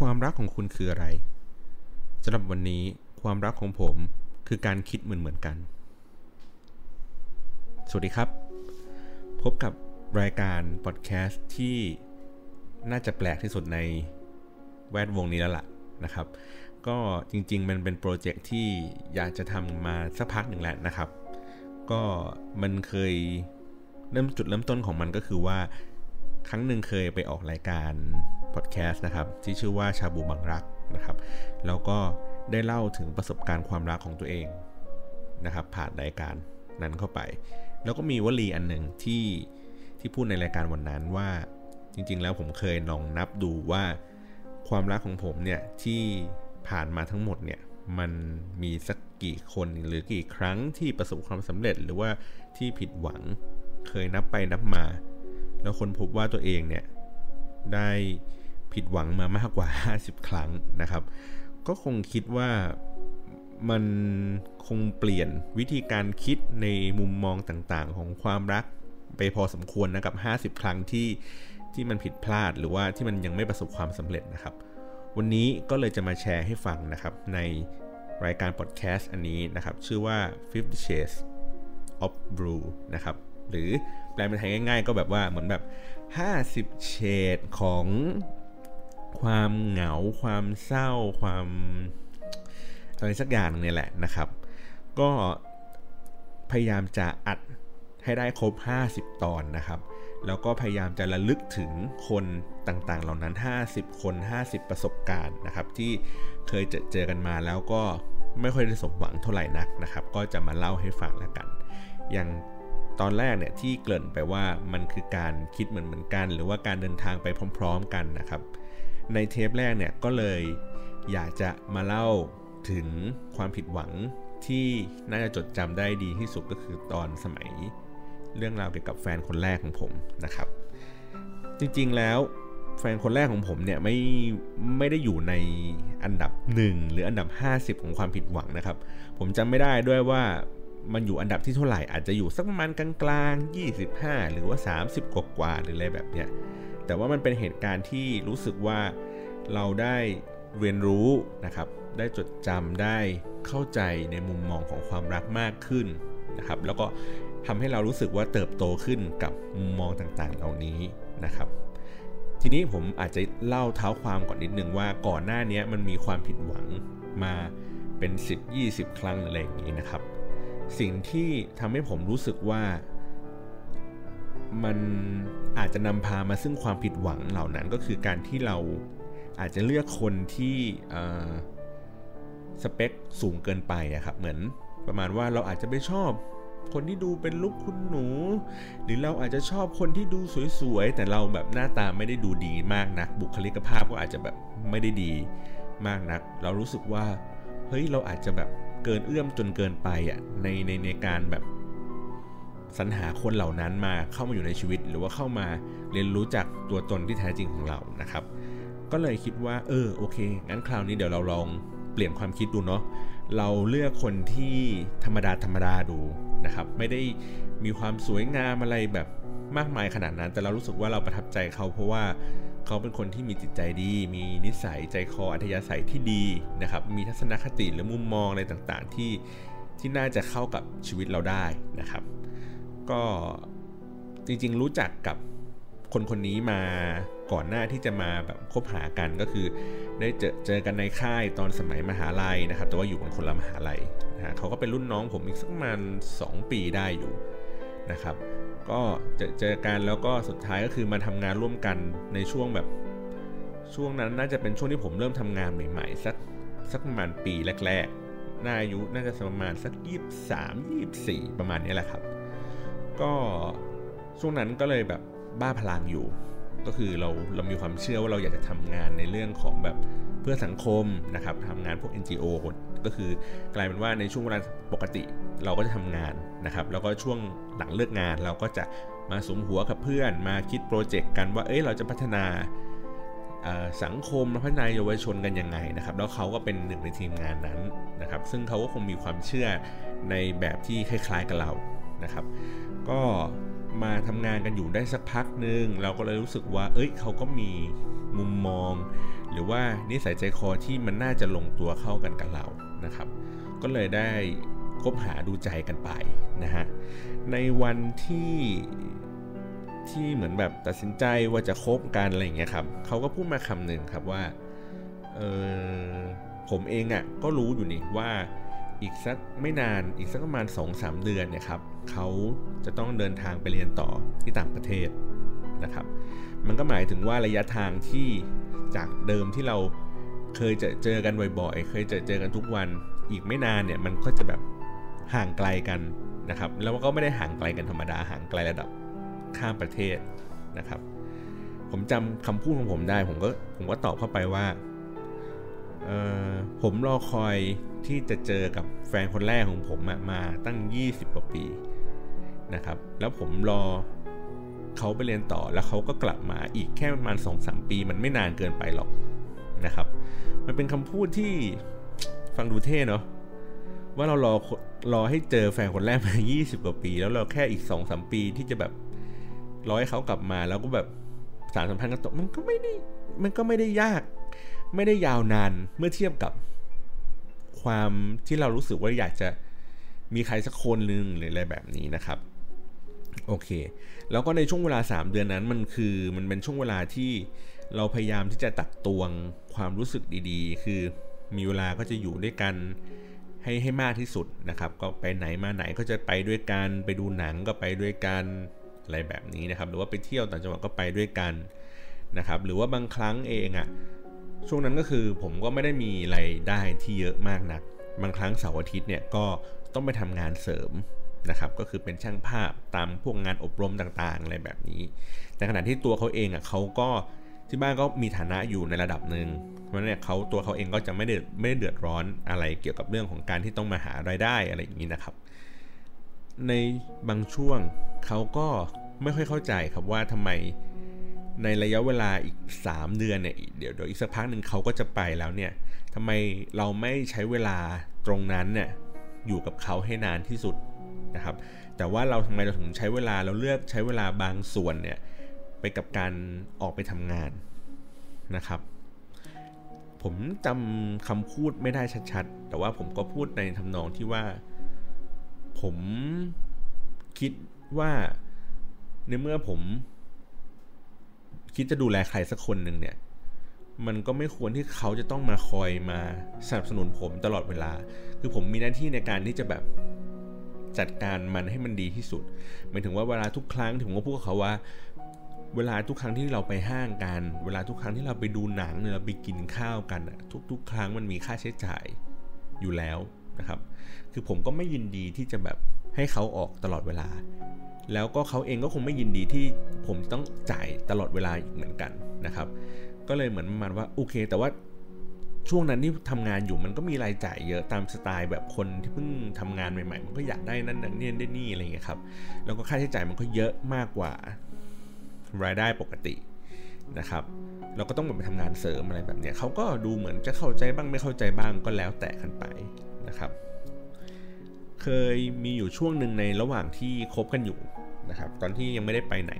ความรักของคุณคืออะไรสำหรับวันนี้ความรักของผมคือการคิดเหมือนเหมือนกัน สวัสดีครับ พบกับรายการพอดแคสต์ที่น่าจะแปลกที่สุดในแวดวงนี้แล้วล่ะนะครับ ก็จริงๆ มันเป็นโปรเจกต์ที่อยากจะทำมาสักพักหนึ่งแล้วนะครับ ก็มันเคยเริ่มจุดเริ่มต้นของมันก็คือว่า ครั้งหนึ่งเคยไปออกรายการ พอดแคสต์นะครับที่ชื่อว่าชาบูบังรักนะครับ แล้วก็ได้เล่าถึงประสบการณ์ความรักของตัวเองนะครับ ผ่านรายการนั้นเข้าไป แล้วก็มีวลีอันหนึ่งที่ที่พูดในรายการวันนั้นว่าจริงๆ แล้วผมเคยลองนับดูว่าความรักของผมเนี่ยที่ผ่านมาทั้งหมดเนี่ยมันมีสักกี่คนหรือกี่ครั้งที่ประสบความสำเร็จหรือว่าที่ผิดหวังเคยนับไปนับมา แล้วคนพบว่าตัวเองเนี่ยได้ ผิดหวังมามากกว่า 50 ครั้งนะครับ ก็คงคิดว่ามันคงเปลี่ยนวิธีการคิดในมุมมองต่างๆ ของความรักไปพอสมควรนะกับ 50 ครั้งที่ที่มันผิดพลาดหรือว่าที่มันยังไม่ประสบความสำเร็จนะครับ วันนี้ก็เลยจะมาแชร์ให้ฟังนะครับ ในรายการพอดแคสต์อันนี้นะครับ ชื่อว่า Fifty Shades of Blue นะครับ หรือแปลเป็นไทยง่ายๆ ก็แบบว่าเหมือนแบบ 50 เฉดของ ความเหงา ความเศร้า ความอะไรสักอย่างเนี่ยแหละนะครับ ก็พยายามจะอัดให้ได้ครบ 50 ตอนนะครับ แล้วก็พยายามจะระลึกถึงคนต่างๆ เหล่านั้น 50 คน 50 ประสบการณ์นะครับ ที่เคยเจอเจอกันมาแล้วก็ไม่ค่อยได้สมหวังเท่าไหร่นักนะครับ ก็จะมาเล่าให้ฟังแล้วกัน อย่างตอนแรกเนี่ยที่เกริ่นไปว่ามันคือการคิดเหมือนเหมือนกัน หรือว่าการเดินทางไปพร้อม ๆ กันนะครับ ในเทปแรกเนี่ยก็เลยอยากจะมาเล่าถึงความผิดหวังที่น่าจะจดจำได้ดีที่สุดก็คือตอนสมัยเรื่องราวเกี่ยวกับแฟนคนแรกของผมนะครับ จริงๆแล้วแฟนคนแรกของผมเนี่ยไม่ไม่ได้อยู่ในอันดับ 1 หรืออันดับ 50 ของความผิดหวังนะครับ ผมจำไม่ได้ด้วยว่ามันอยู่อันดับที่เท่าไหร่อาจจะอยู่สักประมาณกลางๆ25 หรือว่า 30 กว่าๆหรืออะไรแบบเนี้ย แต่ว่ามันเป็นเหตุการณ์ที่รู้สึกว่าเราได้เรียนรู้นะครับ ได้จดจำได้เข้าใจในมุมมองของความรักมากขึ้นนะครับ แล้วก็ทำให้เรารู้สึกว่าเติบโตขึ้นกับมุมมองต่างๆ เหล่านี้นะครับ ทีนี้ผมอาจจะเล่าเท้าความก่อนนิดนึงว่าก่อนหน้านี้มันมีความผิดหวังมาเป็น 10-20 ครั้งอะไรอย่างนี้นะครับ สิ่งที่ทำให้ผมรู้สึกว่า มันอาจจะนำพามาซึ่งความผิดหวังเหล่านั้นก็คือการที่เราอาจจะเลือกคนที่สเปคสูงเกินไปอะครับเหมือนประมาณว่าเราอาจจะไม่ชอบ คนที่ดูเป็นลูกคุณหนู หรือเราอาจจะชอบคนที่ดูสวยๆแต่เราแบบหน้าตาไม่ได้ดูดีมากนัก บุคลิกภาพก็อาจจะแบบไม่ได้ดีมากนัก เรารู้สึกว่าเฮ้ยเราอาจจะแบบเกินเอื้อมจนเกินไปอะในในในการแบบ สรรหาคนเหล่านั้นมาเข้ามาอยู่ในชีวิต หรือว่าเข้ามาเรียนรู้จากตัวตนที่แท้จริงของเรานะครับ ก็เลยคิดว่า เออโอเค งั้นคราวนี้เดี๋ยวเราลองเปลี่ยนความคิดดูเนาะเราเลือกคนที่ธรรมดาธรรมดาดูนะครับ ไม่ได้มีความสวยงามอะไรแบบมากมายขนาดนั้น แต่เรารู้สึกว่าเราประทับใจเขาเพราะว่าเขาเป็นคนที่มีจิตใจดี มีนิสัยใจคออัธยาศัยที่ดีนะครับ มีทัศนคติหรือมุมมองอะไรต่างๆ ที่ที่น่าจะเข้ากับชีวิตเราได้นะครับ ก็จริงๆรู้จักกับคนคนนี้มาก่อนหน้าที่จะมาแบบคบหากันก็คือ ได้เจอเจอกันในค่ายตอนสมัยมหาลัยนะครับ แต่ว่าอยู่กันคนละมหาลัยนะฮะเขาก็เป็นรุ่นน้องผมอีกสักประมาณ2ปีได้อยู่นะครับ ก็เจอเจอกันแล้วก็สุดท้ายก็คือมาทำงานร่วมกันในช่วงแบบช่วงนั้นน่าจะเป็นช่วงที่ผมเริ่มทำงานใหม่ๆสักสักประมาณปีแรกๆน่าอายุน่าจะประมาณสักยี่สามยี่สี่ประมาณนี้แหละครับ ก็ช่วงนั้นก็เลยแบบบ้าพลังอยู่ ก็คือเราเรามีความเชื่อว่าเราอยากจะทำงานในเรื่องของแบบเพื่อสังคมนะครับทำงานพวก NGO ก็คือกลายเป็นว่าในช่วงเวลาปกติเราก็จะทำงานนะครับ แล้วก็ช่วงหลังเลิกงานเราก็จะมาสมหัวกับเพื่อนมาคิดโปรเจกต์กันว่าเอ้ยเราจะพัฒนาสังคมพัฒนาเยาวชนกันยังไงนะครับ แล้วเขาก็เป็นหนึ่งในทีมงานนั้นนะครับ ซึ่งเขาก็คงมีความเชื่อในแบบที่คล้ายๆกับเรา นะครับ ก็มาทำงานกันอยู่ได้สักพักหนึ่งเราก็เลยรู้สึกว่า เอ้ยเขาก็มีมุมมอง หรือว่านิสัยใจคอที่มันน่าจะลงตัวเข้ากันกับเรานะครับ ก็เลยได้คบหาดูใจกันไปนะฮะในวันที่ที่เหมือนแบบตัดสินใจว่าจะคบกันอะไรอย่างเงี้ยครับเขาก็พูดมาคำหนึ่งครับว่าเออผมเองอะ่ะก็รู้อยู่นี่ว่าอีกสักไม่นานอีกสักประมาณ 2-3 เดือนเนี่ยครับ เขาจะต้องเดินทางไปเรียนต่อที่ต่างประเทศนะครับ มันก็หมายถึงว่าระยะทางที่จากเดิมที่เราเคยจะเจอกันบ่อยๆ เคยจอเจอกันทุกวัน อีกไม่นานเนี่ยมันก็จะแบบห่างไกลกันนะครับ แล้วก็ไม่ได้ห่างไกลกันธรรมดา ห่างไกลระดับข้ามประเทศนะครับ ผมจำคำพูดของผมได้ ผมก็ผมก็ตอบเข้าไปว่า ผมรอคอย ที่จะเจอกับแฟนคนแรกของผมมาตั้ง 20 กว่าปีนะครับ แล้วผมรอเขาไปเรียนต่อแล้วเขาก็กลับมาอีกแค่ประมาณ 2-3 ปี มันไม่นานเกินไปหรอกนะครับ มันเป็นคำพูดที่ฟังดูเท่เนาะว่าเรารอรอให้เจอแฟนคนแรกมา 20 กว่าปี แล้วเราแค่อีก 2-3 ปีที่จะแบบรอให้เขากลับมาแล้วก็แบบสารสัมพันธ์กันต่อมันก็ไม่ได้มันก็ไม่ได้ยาก ไม่ได้ยาวนานเมื่อเทียบกับ ความที่เรารู้สึกว่าอยากจะมีใครสักคนหนึ่งหรืออะไรแบบนี้นะครับโอเค แล้วก็ในช่วงเวลา 3 เดือนนั้นมันคือมันเป็นช่วงเวลาที่เราพยายามที่จะตักตวงความรู้สึกดีๆ คือมีเวลาก็จะอยู่ด้วยกันให้ให้มากที่สุดนะครับ ก็ไปไหนมาไหนก็จะไปด้วยกัน ไปดูหนังก็ไปด้วยกันอะไรแบบนี้นะครับ หรือว่าไปเที่ยวต่างจังหวัดก็ไปด้วยกันนะครับ หรือว่าบางครั้งเองอะ่ะ ช่วงนั้นก็คือผมก็ไม่ได้มีไรายได้ที่เยอะมากนัก บางครั้งเสาร์อาทิตย์เนี่ยก็ต้องไปทำงานเสริมนะครับก็คือเป็นช่างภาพตามพวกงานอบรมต่างๆอะไรแบบนี้ แต่ขณะที่ตัวเขาเองอะเขาก็ที่บ้านก็มีฐานะอยู่ในระดับหนึ่งเพราะเนี่ยเขาตัวเขาเองก็จะไม่ได้ไม่ได้เดือดร้อนอะไรเกี่ยวกับเรื่องของการที่ต้องมาหารายได้อะไรอย่างนี้นะครับ ในบางช่วงเขาก็ไม่ค่อยเข้าใจครับว่าทำไม ในระยะเวลาอีก 3 เดือนเนี่ยเดี๋ยวเดี๋ยวอีกสักพักหนึ่งเขาก็จะไปแล้วเนี่ยทำไมเราไม่ใช้เวลาตรงนั้นเนี่ยอยู่กับเขาให้นานที่สุดนะครับ แต่ว่าเราทำไมเราถึงใช้เวลาเราเลือกใช้เวลาบางส่วนเนี่ยไปกับการออกไปทำงานนะครับ ผมจำคำพูดไม่ได้ชัดๆ แต่ว่าผมก็พูดในทำนองที่ว่า ผมคิดว่าในเมื่อผม คิดจะดูแลใครสักคนหนึ่งเนี่ย มันก็ไม่ควรที่เขาจะต้องมาคอยมาสนับสนุนผมตลอดเวลา คือผมมีหน้าที่ในการที่จะแบบจัดการมันให้มันดีที่สุดหมายถึงว่าเวลาทุกครั้งถึงว่าพูดกับเขาว่า เวลาทุกครั้งที่เราไปห้างกัน เวลาทุกครั้งที่เราไปดูหนังเราไปกินข้าวกันทุก ๆ ครั้งมันมีค่าใช้จ่ายอยู่แล้วนะครับ คือผมก็ไม่ยินดีที่จะแบบให้เขาออกตลอดเวลา แล้วก็เขาเองก็คงไม่ยินดีที่ผมต้องจ่ายตลอดเวลาอีกเหมือนกันนะครับ ก็เลยเหมือนประมาณว่าโอเค แต่ว่าช่วงนั้นที่ทำงานอยู่มันก็มีรายจ่ายเยอะตามสไตล์แบบคนที่เพิ่งทำงานใหม่ๆ มันก็อยากได้นั่นนั่นนี่ได้นี่อะไรเงี้ยครับแล้วก็ค่าใช้จ่ายมันก็เยอะมากกว่ารายได้ปกตินะครับเราก็ต้องไปทำงานเสริมอะไรแบบนี้เขาก็ดูเหมือนจะเข้าใจบ้างไม่เข้าใจบ้างก็แล้วแต่กันไปนะครับ เคยมีอยู่ช่วงหนึ่งในระหว่างที่คบกันอยู่ นะครับ ตอนที่ยังไม่ได้ไปไหน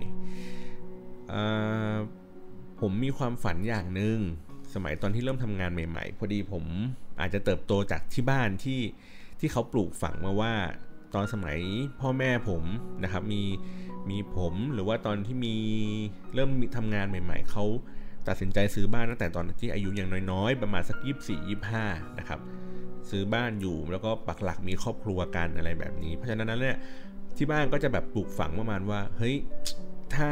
ผมมีความฝันอย่างหนึ่งสมัยตอนที่เริ่มทำงานใหม่ ๆ พอดีผมอาจจะเติบโตจากที่บ้านที่ที่เขาปลูกฝังมาว่าตอนสมัยพ่อแม่ผมนะครับมีมีผมหรือว่าตอนที่มีเริ่มทำงานใหม่ ๆเขาตัดสินใจซื้อบ้านตั้งแต่ตอนที่อายุยังน้อยๆ ประมาณสักยี่สี่ยี่ห้านะครับ ซื้อบ้านอยู่แล้วก็ปักหลักมีครอบครัวกันอะไรแบบนี้ เพราะฉะนั้นเนี่ย ที่บ้านก็จะแบบปลูกฝังประมาณว่า เฮ้ย ถ้า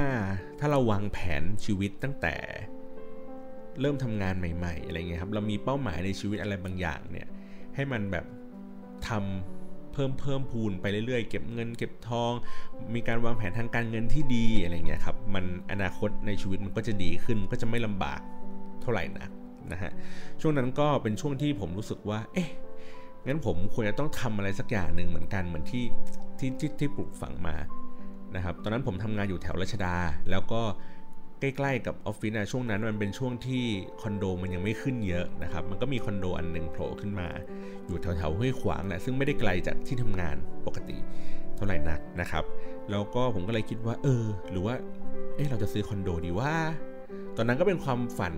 ถ้าเราวางแผนชีวิตตั้งแต่ เริ่มทำงานใหม่ ๆ อะไรเงี้ยครับ เรามีเป้าหมายในชีวิตอะไรบางอย่างเนี่ย ให้มันแบบทำเพิ่มเพิ่มพูนไปเรื่อยๆ เก็บเงิน เก็บทอง มีการวางแผนทางการเงินที่ดีอะไรเงี้ยครับ มันอนาคตในชีวิตมันก็จะดีขึ้น ก็จะไม่ลำบากเท่าไหร่นะนะฮะ ช่วงนั้นก็เป็นช่วงที่ผมรู้สึกว่า เอ๊ะ งั้นผมควรจะต้องทำอะไรสักอย่างหนึ่งเหมือนกันเหมือนที่ที่ที่ที่ปลูกฝังมานะครับ ตอนนั้นผมทำงานอยู่แถวรัชดา แล้วก็ใกล้ๆกับออฟฟิศนะช่วงนั้นมันเป็นช่วงที่คอนโดมันยังไม่ขึ้นเยอะนะครับ มันก็มีคอนโดอันหนึ่งโผล่ขึ้นมา อยู่แถวๆห้วยขวางแหละซึ่งไม่ได้ไกลจากที่ทำงานปกติเท่าไหร่นักนะครับ แล้วก็ผมก็เลยคิดว่า เออ หรือว่าเออเราจะซื้อคอนโดดีว่า ตอนนั้นก็เป็นความฝัน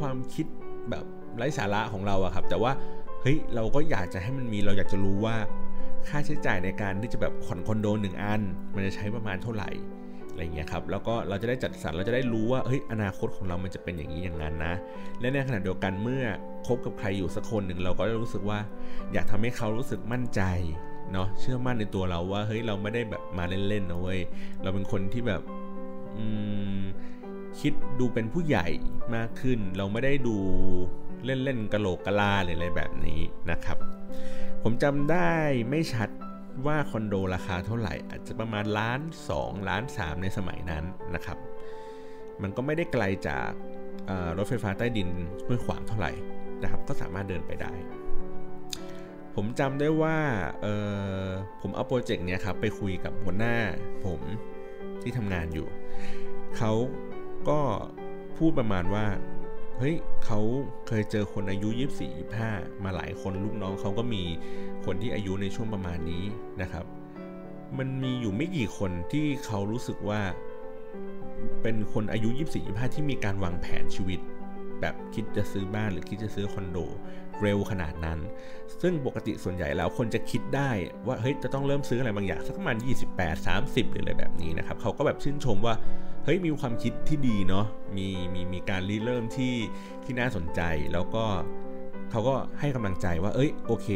ความคิดแบบไร้สาระของเราอะครับ แต่ว่า เฮ้ยเราก็อยากจะให้มันมีเราอยากจะรู้ว่า ค่าใช้จ่ายในการที่จะแบบผ่อนคอนโดหนึ่งอัน มันจะใช้ประมาณเท่าไหร่อะไรเงี้ยครับแล้วก็เราจะได้จัดสรรเราจะได้รู้ว่าเฮ้ยอนาคตของเรามันจะเป็นอย่างนี้อย่างนั้นนะ และในขณะเดียวกันเมื่อคบกับใครอยู่สักคนหนึ่งเราก็รู้สึกว่า อยากทำให้เขารู้สึกมั่นใจเนาะเชื่อมั่นในตัวเราว่าเฮ้ยเราไม่ได้แบบมาเล่นๆนะเว้ยเราเป็นคนที่แบบ คิดดูเป็นผู้ใหญ่มากขึ้น เราไม่ได้ดูเล่นๆกะโหลกกะลาหรืออะไรแบบนี้นะครับ ผมจำได้ไม่ชัดว่าคอนโดราคาเท่าไหร่ อาจจะประมาณล้าน2ล้าน3ในสมัยนั้นนะครับ มันก็ไม่ได้ไกลจากรถไฟฟ้าใต้ดินห้วยขวางเท่าไหร่นะครับ ก็สามารถเดินไปได้ ผมจำได้ว่าผมเอาโปรเจกต์เนี้ยครับไปคุยกับหัวหน้าผมที่ทำงานอยู่ เขา ก็พูดประมาณว่า เฮ้ยเขาเคยเจอคนอายุ 24 25 มาหลายคนลูกน้องเขาก็มีคนที่อายุในช่วงประมาณนี้นะครับ มันมีอยู่ไม่กี่คนที่เขารู้สึกว่า เป็นคนอายุ 24 25 ที่มีการวางแผนชีวิต แบบคิดจะซื้อบ้านหรือคิดจะซื้อคอนโดเร็วขนาดนั้น ซึ่งปกติส่วนใหญ่แล้วคนจะคิดได้ว่าเฮ้ยจะต้องเริ่มซื้ออะไรบางอย่างสักประมาณ 28 30 หรืออะไรแบบนี้นะครับเขาก็แบบชื่นชมว่า เฮ้ยมีความคิดที่ดีเนาะมีมีมีการริเริ่มที่ที่น่าสนใจ แล้วก็เขาก็ให้กำลังใจว่า เอ้ยโอเค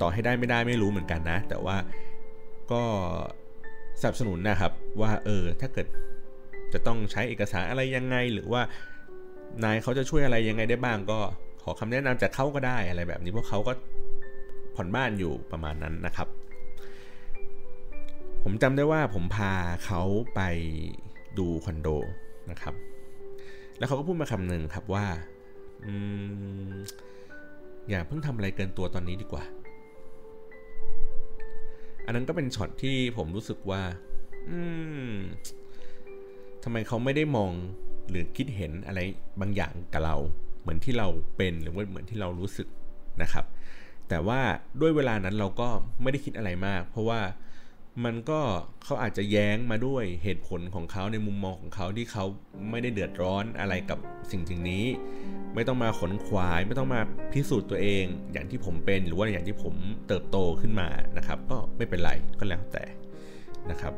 ต่อให้ได้ไม่ได้ไม่รู้เหมือนกันนะ แต่ว่าก็สนับสนุนนะครับว่าเออถ้าเกิดจะต้องใช้เอกสารอะไรยังไง หรือว่านายเขาจะช่วยอะไรยังไงได้บ้างก็ขอคำแนะนำจากเขาก็ได้อะไรแบบนี้เพราะเขาก็ผ่อนบ้านอยู่ประมาณนั้นนะครับ ผมจำได้ว่าผมพาเขาไป ดูคอนโดนะครับ แล้วเขาก็พูดมาคำหนึ่งครับว่าออย่าเพิ่งทำอะไรเกินตัวตอนนี้ดีกว่า อันนั้นก็เป็นช็อตที่ผมรู้สึกว่า อืมทำไมเขาไม่ได้มองหรือคิดเห็นอะไรบางอย่างกับเรา เหมือนที่เราเป็นหรือว่าเหมือนที่เรารู้สึกนะครับ แต่ว่าด้วยเวลานั้นเราก็ไม่ได้คิดอะไรมาก เพราะว่า มันก็เขาอาจจะแย้งมาด้วยเหตุผลของเขาในมุมมองของเขาที่เขาไม่ได้เดือดร้อนอะไรกับสิ่งสิ่งนี้ ไม่ต้องมาขนขวาย ไม่ต้องมาพิสูจน์ตัวเอง อย่างที่ผมเป็นหรือว่าอย่างที่ผมเติบโตขึ้นมานะครับ ก็ไม่เป็นไรก็แล้วแต่นะครับ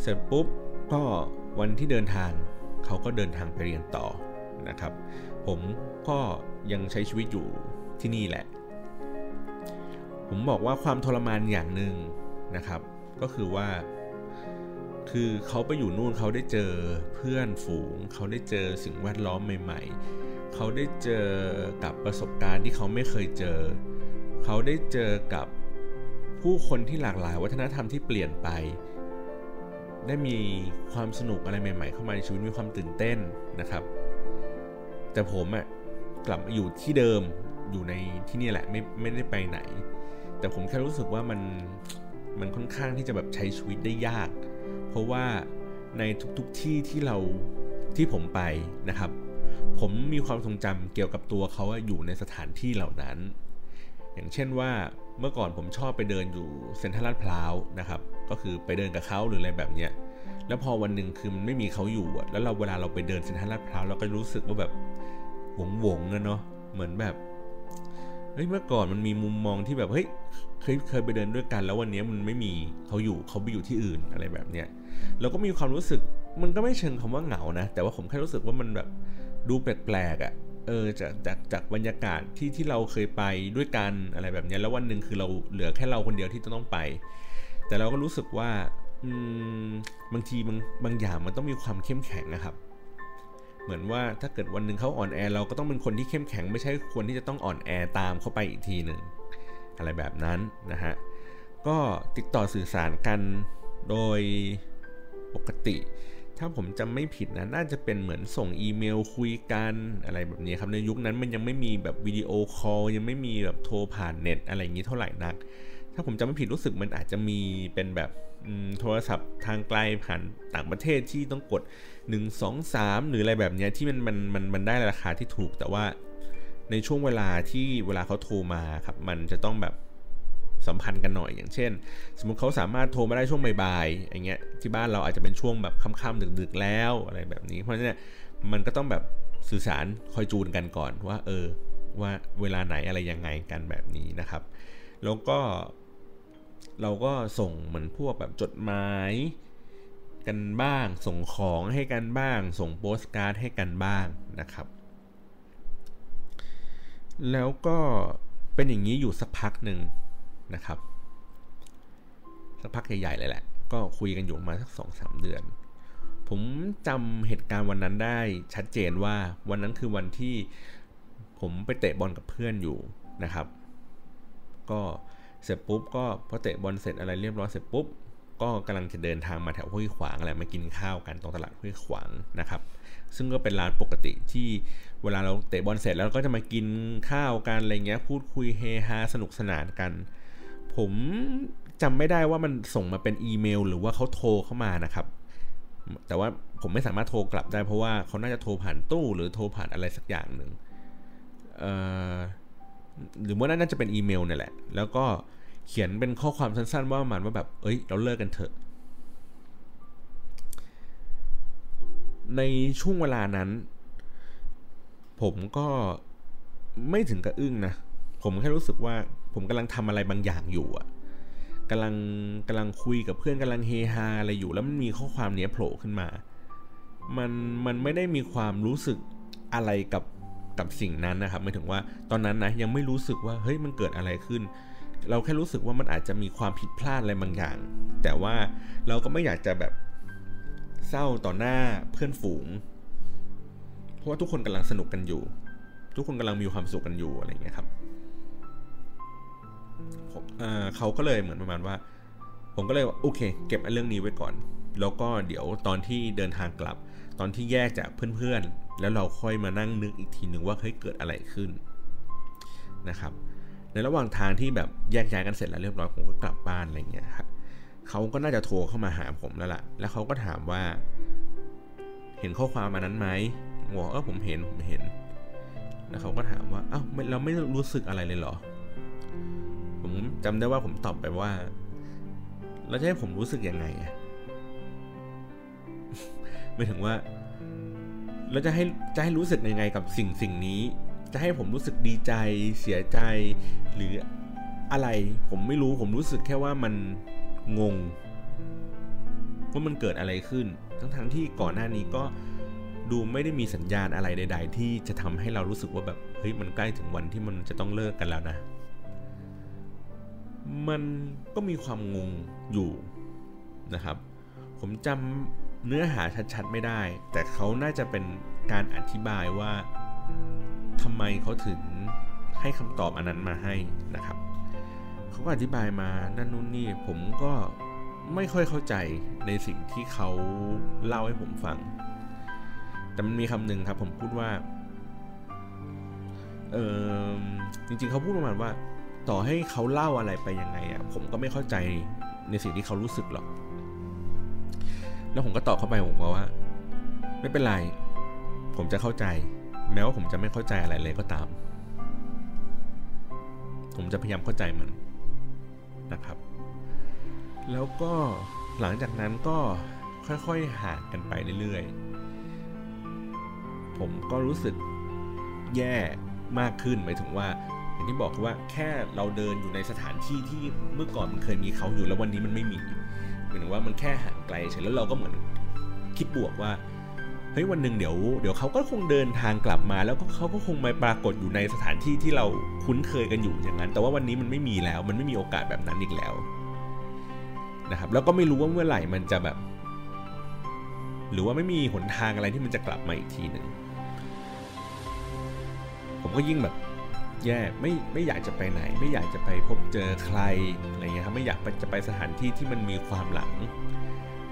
เสร็จปุ๊บก็วันที่เดินทางเขาก็เดินทางไปเรียนต่อนะครับ ผมก็ยังใช้ชีวิตอยู่ที่นี่แหละ ผมบอกว่าความทรมานอย่างหนึ่งนะครับ ก็คือว่า คือเขาไปอยู่นู่นเขาได้เจอเพื่อนฝูง เขาได้เจอสิ่งแวดล้อมใหม่ ๆ เขาได้เจอกับประสบการณ์ที่เขาไม่เคยเจอ เขาได้เจอกับผู้คนที่หลากหลายวัฒนธรรมที่เปลี่ยนไป ได้มีความสนุกอะไรใหม่ ๆ เข้ามาในชีวิตมีความตื่นเต้นนะครับ แต่ผมอะกลับอยู่ที่เดิมอยู่ในที่นี่แหละไม่ไม่ได้ไปไหน แต่ผมแค่รู้สึกว่ามัน มันค่อนข้างที่จะแบบใช้ชีวิตได้ยาก เพราะว่าในทุกๆทที่ที่เราที่ผมไปนะครับ ผมมีความทรงจำเกี่ยวกับตัวเขาอยู่ในสถานที่เหล่านั้น อย่างเช่นว่าเมื่อก่อนผมชอบไปเดินอยู่เซ็นทรัลลาดพร้าวนะครับ ก็คือไปเดินกับเขาหรืออะไรแบบเนี้ยแล้วพอวันหนึ่งคือมันไม่มีเขาอยู่แล้วเราเวลาเราไปเดินเซ็นทรัลลาดพร้าวเราก็รู้สึกว่าแบบหวงหวงเนาะเหมือนแบบเฮ้ยเมื่อก่อนมันมีมุมมองที่แบบเฮ้ย เคยเคยไปเดินด้วยกัน แล้ววันนี้มันไม่มีเขาอยู่เขาไปอยู่ที่อื่นอะไรแบบเนี้ยเราก็มีความรู้สึกมันก็ไม่เชิงคำว่าเหงานะ แต่ว่าผมแค่รู้สึกว่ามันแบบดูแปลกๆอะ่ะเออจากจากจากบรรยากาศที่ที่เราเคยไปด้วยกันอะไรแบบนี้แล้ววันหนึ่งคือเราเหลือแค่เราคนเดียวที่จะต้องไป แต่เราก็รู้สึกว่าอืมบางทีบางบางอย่างมันต้องมีความเข้มแข็งนะครับ เหมือนว่าถ้าเกิดวันหนึ่งเขาอ่อนแอเราก็ต้องเป็นคนที่เข้มแข็งไม่ใช่ควรที่จะต้องอ่อนแอตามเข้าไปอีกทีหนึ่ง อะไรแบบนั้นนะฮะก็ติดต่อสื่อสารกันโดยปกติ ถ้าผมจำไม่ผิดนะน่าจะเป็นเหมือนส่งอีเมลคุยกันอะไรแบบนี้ครับในยุคนั้นมันยังไม่มีแบบ video call ยังไม่มีแบบโทรผ่านเน็ตอะไรอย่างนี้เท่าไหร่นัก ถ้าผมจำไม่ผิดรู้สึกมันอาจจะมีเป็นแบบโทรศัพท์ทางไกลผ่านต่างประเทศที่ต้องกด 1 2 3 หรืออะไรแบบนี้ที่มันมันมันมันได้ราคาที่ถูกแต่ว่า ในช่วงเวลาที่เวลาเขาโทรมาครับมันจะต้องแบบสัมพันธ์กันหน่อยอย่างเช่น สมมติเขาสามารถโทรมาได้ช่วงบ่ายๆอย่างเงี้ยที่บ้านเราอาจจะเป็นช่วงแบบค่ำๆดึกๆแล้วอะไรแบบนี้ เพราะฉะนั้นมันก็ต้องแบบสื่อสารคอยจูนกันก่อนว่า เออ ว่าเวลาไหนอะไรยังไงกันแบบนี้นะครับ แล้วก็เราก็ส่งเหมือนพวกแบบจดหมายกันบ้าง ส่งของให้กันบ้าง ส่งโปสการ์ดให้กันบ้างนะครับ แล้วก็เป็นอย่างนี้อยู่สักพักหนึ่งนะครับ สักพักใหญ่ๆเลยแหละ ก็คุยกันอยู่มาสักสองสามเดือน ผมจำเหตุการณ์วันนั้นได้ชัดเจนว่าวันนั้นคือวันที่ผมไปเตะบอลกับเพื่อนอยู่นะครับ ก็เสร็จปุ๊บก็พอเตะบอลเสร็จอะไรเรียบร้อยเสร็จปุ๊บก็กำลังจะเดินทางมาแถวห้วยขวางอะไรมากินข้าวกันตรงตลาดห้วยขวางนะครับ ซึ่งก็เป็นร้านปกติที่ เวลาเราเตะบอลเสร็จแล้วก็จะมากินข้าวกันอะไรเงี้ยพูดคุยเฮฮาสนุกสนานกัน ผมจำไม่ได้ว่ามันส่งมาเป็นอีเมล หรือว่าเขาโทรเข้ามานะครับแต่ว่าผมไม่สามารถโทรกลับได้เพราะว่าเขาน่าจะโทรผ่านตู้หรือโทรผ่านอะไรสักอย่างหนึ่งหรือว่าน่าจะเป็นอีเมลเนี่ยแหละ แล้วก็เขียนเป็นข้อความสั้นๆ ว่ามันว่าแบบ เอ้ย เราเลิกกันเถอะ ในช่วงเวลานั้น ผมก็ไม่ถึงกับอึ้งนะ ผมแค่รู้สึกว่าผมกำลังทำอะไรบางอย่างอยู่อะกำลังกำลังคุยกับเพื่อนกำลังเฮฮาอะไรอยู่ แล้วมันมีข้อความเนี้ยโผล่ขึ้นมา มันมันไม่ได้มีความรู้สึกอะไรกับกับสิ่งนั้นนะครับหมายถึงว่าตอนนั้นนะยังไม่รู้สึกว่าเฮ้ยมันเกิดอะไรขึ้น เราแค่รู้สึกว่ามันอาจจะมีความผิดพลาดอะไรบางอย่าง แต่ว่าเราก็ไม่อยากจะแบบเศร้าต่อหน้าเพื่อนฝูง ราะว่าทุกคนกำลังสนุกกันอยู่ ทุกคนกำลังมีความสุขกันอยู่อะไรเงี้ยครับเขาก็เลยเหมือนประมาณว่า ผมก็เลยโอเค เก็บเรื่องนี้ไว้ก่อน แล้วก็เดี๋ยวตอนที่เดินทางกลับ ตอนที่แยกจากเพื่อนๆ แล้วเราค่อยมานั่งนึกอีกทีหนึ่งว่าเฮ้ยเกิดอะไรขึ้นนะครับ ในระหว่างทางที่แบบแยกย้ายกันเสร็จแล้วเรียบร้อยผมก็กลับบ้านอะไรเงี้ยครับเขาก็น่าจะโทรเข้ามาหาผมแล้วล่ะ แล้วเขาก็ถามว่า เห็นข้อความมานั้นไหม บอกเออผมเห็นผมเห็น แล้วเขาก็ถามว่าอ้าวเราไม่รู้สึกอะไรเลยเหรอ ผมจำได้ว่าผมตอบไปว่า แล้วจะให้ผมรู้สึกยังไงอะไม่ถึงว่าเราจะให้จะให้รู้สึกยังไงกับสิ่งสิ่งนี้ จะให้ผมรู้สึกดีใจ เสียใจ หรืออะไร ผมไม่รู้ผมรู้สึกแค่ว่ามันงงว่ามันเกิดอะไรขึ้น ทั้งๆทที่ก่อนหน้านี้ก็ ดูไม่ได้มีสัญญาณอะไรใด ๆ ที่จะทำให้เรารู้สึกว่าแบบเฮ้ยมันใกล้ถึงวันที่มันจะต้องเลิกกันแล้วนะ มันก็มีความงงอยู่นะครับ ผมจำเนื้อหาชัดๆไม่ได้ แต่เขาน่าจะเป็นการอธิบายว่าทำไมเขาถึงให้คำตอบอันนั้นมาให้นะครับ เขาก็อธิบายมานั่นนู่นนี่ผมก็ไม่ค่อยเข้าใจในสิ่งที่เขาเล่าให้ผมฟัง แต่มันมีคำหนึ่งครับ ผมพูดว่าเออจริง ๆเขาพูดประมาณว่า ต่อให้เขาเล่าอะไรไปยังไงอะผมก็ไม่เข้าใจในสิ่งที่เขารู้สึกหรอก แล้วผมก็ตอบเข้าไปผมบอกว่า ไม่เป็นไร ผมจะเข้าใจ แม้ว่าผมจะไม่เข้าใจอะไรเลยก็ตาม ผมจะพยายามเข้าใจมันนะครับ แล้วก็หลังจากนั้นก็ค่อยๆห่างกันไปเรื่อยๆ ผมก็รู้สึกแย่มากขึ้นหมายถึงว่าอย่างที่บอกว่าแค่เราเดินอยู่ในสถานที่ที่เมื่อก่อนมันเคยมีเขาอยู่แล้ววันนี้มันไม่มีหมายถึงว่ามันแค่ห่างไกลเฉยแล้วเราก็เหมือนคิดบวกว่าเฮ้ยวันหนึ่งเดี๋ยวเดี๋ยวเขาก็คงเดินทางกลับมา แล้วก็เขาก็คงมาปรากฏอยู่ในสถานที่ที่เราคุ้นเคยกันอยู่อย่างนั้น แต่ว่าวันนี้มันไม่มีแล้ว มันไม่มีโอกาสแบบนั้นอีกแล้วนะครับแล้วก็ไม่รู้ว่าเมื่อไหร่มันจะแบบ หรือว่าไม่มีหนทางอะไรที่มันจะกลับมาอีกทีหนึ่ง ผมก็ยิ่งแบบแย่ไม่ไม่อยากจะไปไหน ไม่อยากจะไปพบเจอใครอะไรเงี้ยครับไม่อยากจะไปสถานที่ที่มันมีความหลัง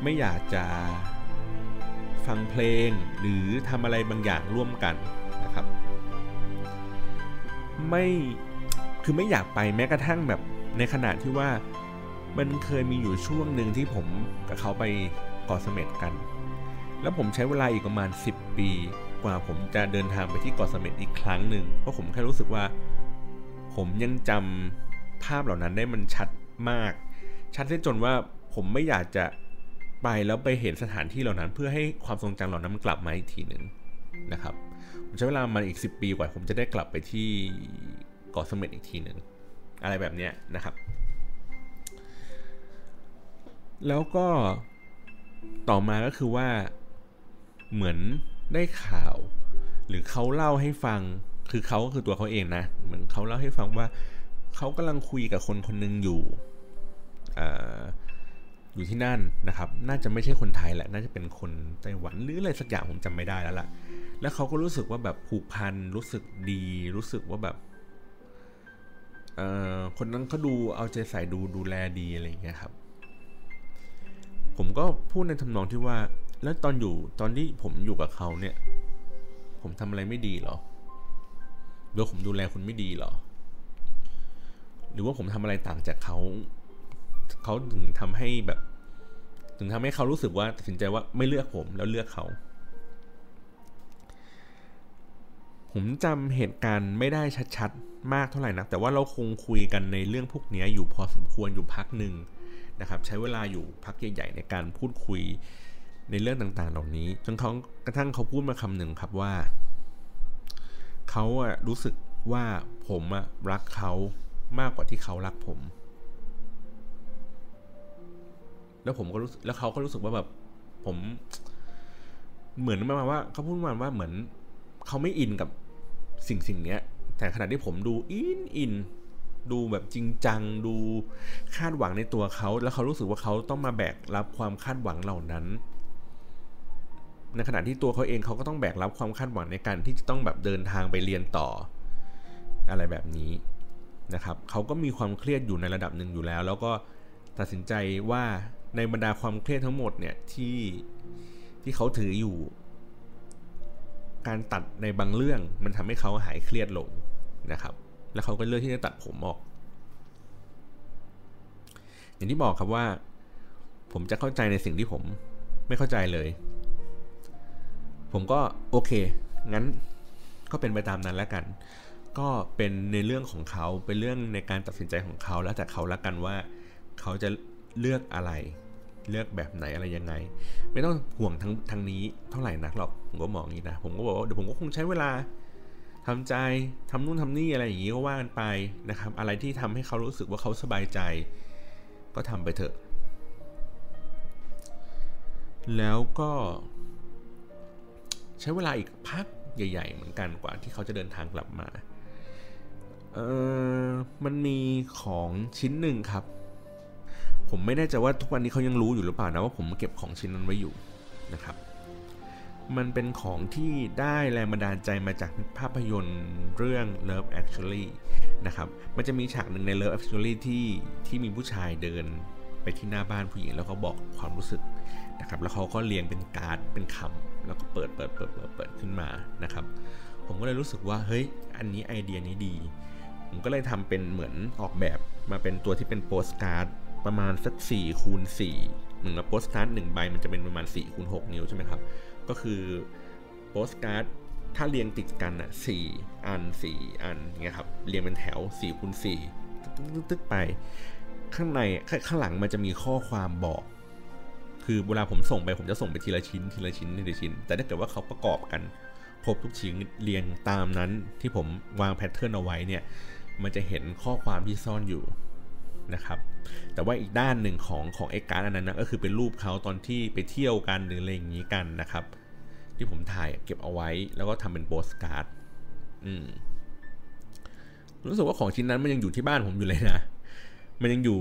ไม่อยากจะฟังเพลงหรือทำอะไรบางอย่างร่วมกันนะครับ ไม่คือไม่อยากไปแม้กระทั่งแบบในขณะที่ว่ามันเคยมีอยู่ช่วงหนึ่งที่ผมกับเขาไปเกาะเสม็ดกัน แล้วผมใช้เวลาอีกประมาณ 10 ปี กว่าผมจะเดินทางไปที่เกาะเสม็ดอีกครั้งหนึ่งเพราะผมแค่รู้สึกว่า ผมยังจำภาพเหล่านั้นได้มันชัดมาก ชัดจนว่าผมไม่อยากจะไปแล้วไปเห็นสถานที่เหล่านั้น เพื่อให้ความทรงจำเหล่านั้นมันกลับมาอีกทีหนึ่งนะครับผมใช้เวลามาอีก 10 ปีกว่า ผมจะได้กลับไปที่เกาะเสม็ดอีกทีหนึ่งอะไรแบบนี้นะครับ แล้วก็ต่อมาก็คือว่าเหมือน ได้ข่าว หรือเขาเล่าให้ฟัง คือเขาก็คือตัวเขาเองนะ เหมือนเขาเล่าให้ฟังว่าเขากำลังคุยกับคนคนหนึ่งอยู่อยู่ที่นั่นนะครับ น่าจะไม่ใช่คนไทยแหละ น่าจะเป็นคนไต้หวันหรืออะไรสักอย่างผมจำไม่ได้แล้วล่ะ แล้วเขาก็รู้สึกว่าแบบผูกพัน รู้สึกดี รู้สึกว่าแบบคนนั้นเขาดูเอาใจใส่ดูดูแลดีอะไรอย่างเงี้ยครับ ผมก็พูดในทำนองที่ว่า แล้วตอนอยู่ตอนที่ผมอยู่กับเขาเนี่ย ผมทำอะไรไม่ดีหรอหรือผมดูแลคุณไม่ดีหรอ หรือว่าผมทำอะไรต่างจากเขาเขาถึงทำให้แบบ ถึงทำให้เขารู้สึกว่าตัดสินใจว่าไม่เลือกผมแล้วเลือกเขา ผมจำเหตุการณ์ไม่ได้ชัดๆ มากเท่าไหร่นะแต่ว่าเราคงคุยกันในเรื่องพวกนี้อยู่พอสมควรอยู่พักหนึ่งนะครับ ใช้เวลาอยู่พักใหญ่ๆในการพูดคุย ในเรื่องต่างๆ เหล่านี้จนเขากระทั่งเขาพูดมาคำหนึ่งครับว่าเขาอะรู้สึกว่าผมอะรักเขามากกว่าที่เขารักผม แล้วผมก็รู้แล้วเขาก็รู้สึกว่าแบบผม เหมือนประมาณว่าเขาพูดมาว่าเหมือนเขาไม่อินกับสิ่งสิ่งเนี้ย แต่ขณะที่ผมดูอินอินดูแบบจริงจังดูคาดหวังในตัวเขา แล้วเขารู้สึกว่าเขาต้องมาแบกรับความคาดหวังเหล่านั้น ในขณะที่ตัวเขาเองเขาก็ต้องแบกรับความคาดหวังในการที่จะต้องแบบเดินทางไปเรียนต่อ อะไรแบบนี้นะครับเขาก็มีความเครียดอยู่ในระดับหนึ่งอยู่แล้ว แล้วก็ตัดสินใจว่าในบรรดาความเครียดทั้งหมดเนี่ยที่ที่เขาถืออยู่ การตัดในบางเรื่องมันทำให้เขาหายเครียดลงนะครับ แล้วเขาก็เลือกที่จะตัดผมออก อย่างที่บอกครับว่า ผมจะเข้าใจในสิ่งที่ผมไม่เข้าใจเลย ผมก็โอเค งั้นก็เป็นไปตามนั้นแล้วกัน ก็เป็นในเรื่องของเขาเป็นเรื่องในการตัดสินใจของเขาแล้วแต่เขาละกันว่า เขาจะเลือกอะไร เลือกแบบไหนอะไรยังไง ไม่ต้องห่วงทั้งทางนี้เท่าไหร่นักหรอกผมก็มองอย่างนี้นะ ผมก็บอกว่าเดี๋ยวผมก็คงใช้เวลาทำใจทำนู่นทำนี่อะไรอย่างนี้ก็ว่ากันไปนะครับ อะไรที่ทำให้เขารู้สึกว่าเขาสบายใจ ก็ทำไปเถอะ แล้วก็ ใช้เวลาอีกพักใหญ่ ๆ เหมือนกันกว่าที่เขาจะเดินทางกลับมาเออมันมีของชิ้นหนึ่งครับ ผมไม่แน่ใจว่าทุกวันนี้เขายังรู้อยู่หรือเปล่านะว่าผมเก็บของชิ้นนั้นไว้อยู่นะครับ มันเป็นของที่ได้แรงบันดาลใจมาจากภาพยนตร์เรื่อง Love Actually นะครับ มันจะมีฉากหนึ่งใน Love Actually ที่ที่มีผู้ชายเดินไปที่หน้าบ้านผู้หญิงแล้วเขาบอกความรู้สึก นะครับแล้วเขาก็เรียงเป็นการ์ดเป็นคำแล้วก็เปิดเปิดเปิดเปิดเปิดขึ้นมานะครับ ผมก็เลยรู้สึกว่าเฮ้ยอันนี้ไอเดียนี้ดี ผมก็เลยทำเป็นเหมือนออกแบบมาเป็นตัวที่เป็นโปสการ์ดประมาณสัก4คูณ4เหมือนกับโปสการ์ดหนึ่งใบมันจะเป็นประมาณ4คูณ6นิ้วใช่ไหมครับ ก็คือโปสการ์ดถ้าเรียงติดกันอะสี่อันสี่อันเงี้ยครับเรียงเป็นแถว4คูณ4ตึ๊กไป ข้างในข้างหลังมันจะมีข้อความบอก คือเวลาผมส่งไปผมจะส่งไปทีละชิ้นทีละชิ้นทีละชิ้น แต่ถ้าเกิดว่าเขาประกอบกันครบทุกชิ้นเรียงตามนั้นที่ผมวาง pattern เอาไว้เนี่ยมันจะเห็นข้อความที่ซ่อนอยู่นะครับ แต่ว่าอีกด้านหนึ่งของของไอ้การ์ดอันนั้นนะก็คือเป็นรูปเขาตอนที่ไปเที่ยวกันหรืออะไรอย่างนี้กันนะครับ ที่ผมถ่ายเก็บเอาไว้แล้วก็ทำเป็นโปสการ์ดอืมรู้สึกว่าของชิ้นนั้นมันยังอยู่ที่บ้านผมอยู่เลยนะ มันยังอยู่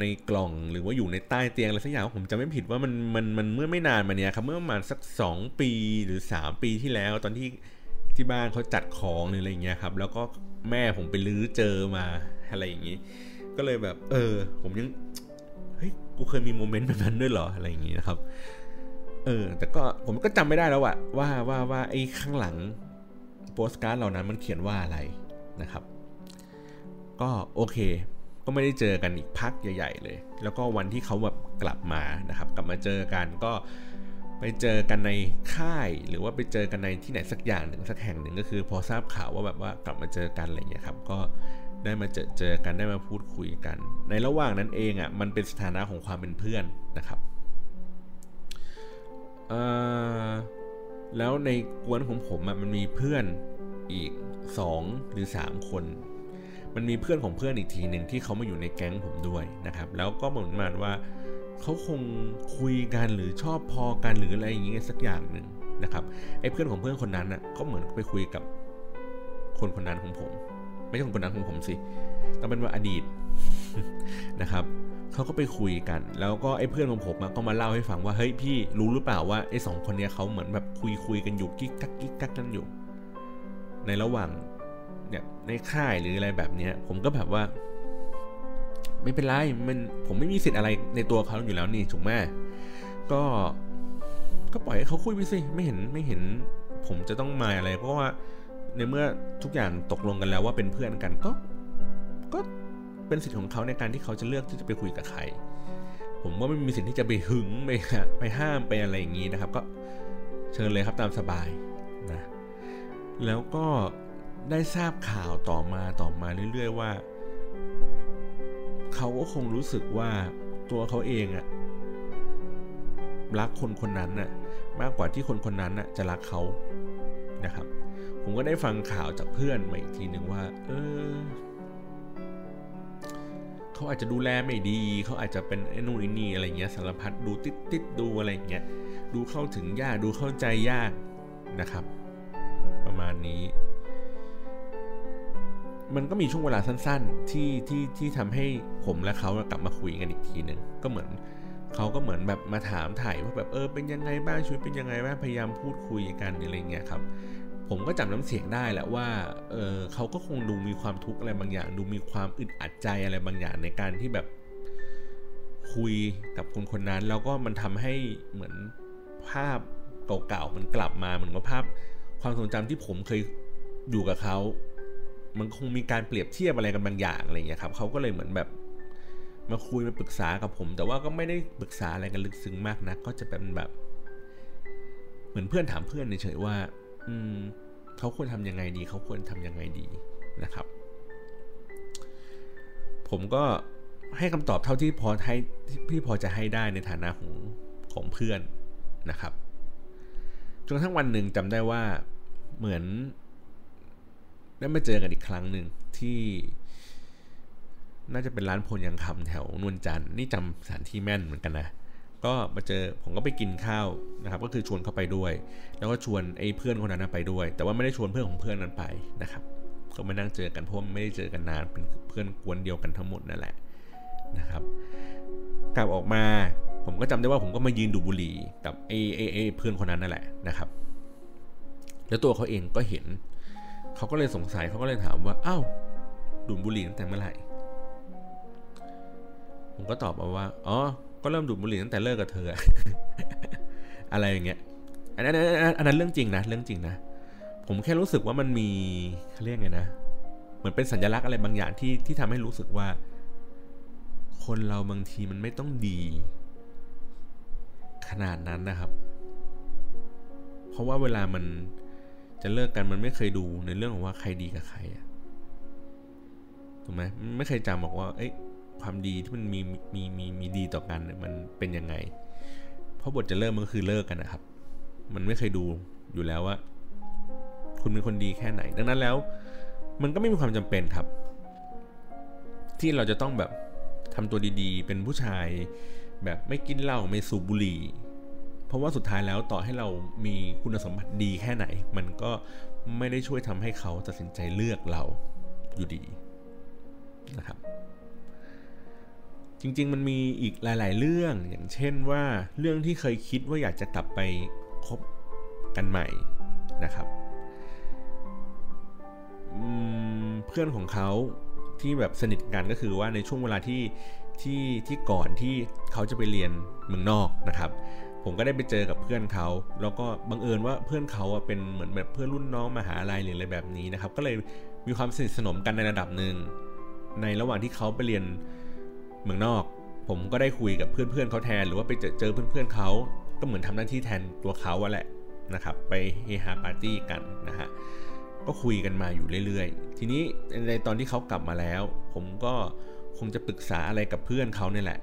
ในกล่องหรือว่าอยู่ในใต้เตียงอะไรสักอย่างผมจะไม่ผิดว่ามันมันมันเมื่อไม่นานมาเนี้ยครับเมื่อประมาณสักสองปีหรือสามปีที่แล้ว ตอนที่ที่บ้านเขาจัดของหรืออะไรเงี้ยครับ แล้วก็แม่ผมไปลื้อเจอมาอะไรอย่างงี้ ก็เลยแบบ เออ ผมยังเฮ้ยกูเคยมีโมเมนต์แบบนั้นด้วยเหรออะไรอย่างงี้นะครับ เออ แต่ก็ผมก็จำไม่ได้แล้วอะว่าว่าว่าไอ้ข้างหลังโปสการ์ดเหล่านั้นมันเขียนว่าอะไรนะครับ ก็โอเค ก็ไม่ได้เจอกันอีกพักใหญ่ ๆ เลย แล้วก็วันที่เขาแบบกลับมานะครับ กลับมาเจอกันก็ไปเจอกันในค่าย หรือว่าไปเจอกันในที่ไหนสักอย่างหนึ่งสักแห่งหนึ่งก็คือ พอทราบข่าวว่าแบบว่ากลับมาเจอกันอะไรอย่างเงี้ยครับ ก็ได้มาเจอเจอกันได้มาพูดคุยกัน ในระหว่างนั้นเองอะ่ะมันเป็นสถานะของความเป็นเพื่อนนะครับแล้วในกวนของผมอะมันมีเพื่อนอีกสองหรือสามคน มันมีเพื่อนของเพื่อนอีกทีหนึ่งที่เขามาอยู่ในแก๊งผมด้วยนะครับ แล้วก็เหมือนมาว่าเขาคงคุยกันหรือชอบพอกันหรืออะไรอย่างเงี้ยสักอย่างหนึ่งนะครับไอ้เพื่อนของเพื่อนคนนั้นอะก็เหมือนไปคุยกับคนคนนั้นของผม ไม่ใช่คนคนนั้นของผมสิต้องเป็นว่าอดีตนะครับเขาก็ไปคุยกัน แล้วก็ไอ้เพื่อนของผมก็มาเล่าให้ฟังว่าเฮ้ยพี่รู้หรือเปล่าว่าไอ้สองคนเนี้ยเขาเหมือนแบบคุยคุยกันอยู่กิ๊กกักกิ๊กกักกันอยู่ ในระหว่าง เนี่ยในค่ายหรืออะไรแบบเนี้ย ผมก็แบบว่า ไม่เป็นไรมันผมไม่มีสิทธิ์อะไรในตัวเขาอยู่แล้วนี่ถูกไหมก็ก็ปล่อยให้เขาคุยไปสิไม่เห็นไม่เห็น ผมจะต้องมาอะไร เพราะว่าในเมื่อทุกอย่างตกลงกันแล้วว่าเป็นเพื่อนกันก็ ก็เป็นสิทธิ์ของเขาในการที่เขาจะเลือกที่จะไปคุยกับใคร ผมว่าไม่มีสิทธิ์ที่จะไปหึงไปไปห้ามไปอะไรอย่างนี้นะครับ ก็เชิญเลยครับตามสบายนะ แล้วก็ ได้ทราบข่าวต่อมาต่อมาเรื่อย ๆ ว่า เขาก็คงรู้สึกว่าตัวเขาเองอะรักคนคนนั้นน่ะมากกว่าที่คนคนนั้นน่ะจะรักเขานะครับ ผมก็ได้ฟังข่าวจากเพื่อนมาอีกทีหนึ่งว่า เออเขาอาจจะดูแลไม่ดี เขาอาจจะเป็นไอ้นู่นไอ้นี่อะไรเงี้ยสารพัดดูติดติดดูอะไรเงี้ยดูเข้าถึงยากดูเข้าใจยากนะครับ ประมาณนี้ มันก็มีช่วงเวลาสั้นๆ ที่ที่ที่ทำให้ผมและเขากลับมาคุยกันอีกทีหนึ่งก็เหมือนเขาก็เหมือนแบบมาถามถ่ายว่าแบบเออเป็นยังไงบ้างชีวิตเป็นยังไงบ้างพยายามพูดคุยกันอะไรเงี้ยครับ ผมก็จำน้ำเสียงได้แหละว่าเออเขาก็คงดูมีความทุกข์อะไรบางอย่าง ดูมีความอึดอัดใจอะไรบางอย่างในการที่แบบคุยกับคนคนนั้น แล้วก็มันทำให้เหมือนภาพเก่าๆมันกลับมาเหมือนกับภาพความทรงจำที่ผมเคยอยู่กับเขา มันคงมีการเปรียบเทียบอะไรกันบางอย่างอะไรเงี้ยครับเขาก็เลยเหมือนแบบมาคุยมาปรึกษากับผม แต่ว่าก็ไม่ได้ปรึกษาอะไรกันลึกซึ้งมากนะก็จะเป็นแบบ เหมือนเพื่อนถามเพื่อนเฉยๆว่า อืมเขาควรทำยังไงดี เขาควรทำยังไงดีนะครับ ผมก็ให้คำตอบเท่าที่พอให้พี่พอจะให้ได้ในฐานะของของเพื่อนนะครับจนทั้งวันหนึ่งจำได้ว่าเหมือน ได้มาเจอกันอีกครั้งหนึ่งที่ น่าจะเป็นร้านพลยังคำแถวนวลจันทร์นี่จำสถานที่แม่นเหมือนกันนะ ก็มาเจอผมก็ไปกินข้าวนะครับ ก็คือชวนเขาไปด้วย แล้วก็ชวนไอ้เพื่อนคนนั้นไปด้วย แต่ว่าไม่ได้ชวนเพื่อนของเพื่อนนั้นไปนะครับก็มานั่งเจอกันเพราะไม่ได้เจอกันนานเป็นเพื่อนกวนเดียวกันทั้งหมดนั่นแหละนะครับ กลับออกมาผมก็จำได้ว่าผมก็มายืนดูบุหรี่กับไอ้ไอ้ไอ้เพื่อนคนนั้นนั่นแหละนะครับ แล้วตัวเขาเองก็เห็น เขาก็เลยสงสัยเขาก็เลยถามว่าอ้าวดูบุหรี่ตั้งแต่เมื่อไหร่ ผมก็ตอบมาว่าอ๋อก็เริ่มดูดบุหรี่ตั้งแต่เลิกกับเธอ อะไรอย่างเงี้ยอันนั้นอันนั้นเรื่องจริงนะเรื่องจริงนะ ผมแค่รู้สึกว่ามันมีเขาเรียกไงนะเหมือนเป็นสัญลักษณ์อะไรบางอย่างที่ที่ทำให้รู้สึกว่า คนเราบางทีมันไม่ต้องดี ขนาดนั้นนะครับ เพราะว่าเวลามัน จะเลิกกันมันไม่เคยดูในเรื่องของว่าใครดีกับใครอะถูกไหมไม่เคยจำบอกว่า เอ้ยความดีที่มันมีมีมีมีดีต่อกันมันเป็นยังไง เพราะบทจะเริ่มมันก็คือเลิกกันนะครับ มันไม่เคยดูอยู่แล้วว่า คุณเป็นคนดีแค่ไหน ดังนั้นแล้ว มันก็ไม่มีความจำเป็นครับ ที่เราจะต้องแบบทำตัวดีๆ เป็นผู้ชาย แบบไม่กินเหล้าไม่สูบบุหรี่ ราะว่าสุดท้ายแล้วต่อให้เรามีคุณสมบัติดีแค่ไหน มันก็ไม่ได้ช่วยทำให้เขาตัดสินใจเลือกเราอยู่ดีนะครับ จริงๆมันมีอีกหลาย ๆ เรื่องอย่างเช่นว่าเรื่องที่เคยคิดว่าอยากจะกลับไปคบกันใหม่นะครับเพื่อนของเขาที่แบบสนิทกันก็คือว่าในช่วงเวลาที่ที่ที่ก่อนที่เขาจะไปเรียนเมืองนอกนะครับ ผมก็ได้ไปเจอกับเพื่อนเขา แล้วก็บังเอิญว่าเพื่อนเขาเป็นเหมือนแบบเพื่อนรุ่นน้องมหาลัยหรืออะไรแบบนี้นะครับ ก็เลยมีความสนิทสนมกันในระดับหนึ่ง ในระหว่างที่เขาไปเรียนเมืองนอก ผมก็ได้คุยกับเพื่อนๆเขาแทน หรือว่าไปเจอเจอเพื่อนๆเขาก็เหมือนทำหน้าที่แทนตัวเขาแหละนะครับ ไปเฮฮาปาร์ตี้กันนะฮะ ก็คุยกันมาอยู่เรื่อยๆ ทีนี้ในตอนที่เขากลับมาแล้ว ผมก็คงจะปรึกษาอะไรกับเพื่อนเขาเนี่ยแหละ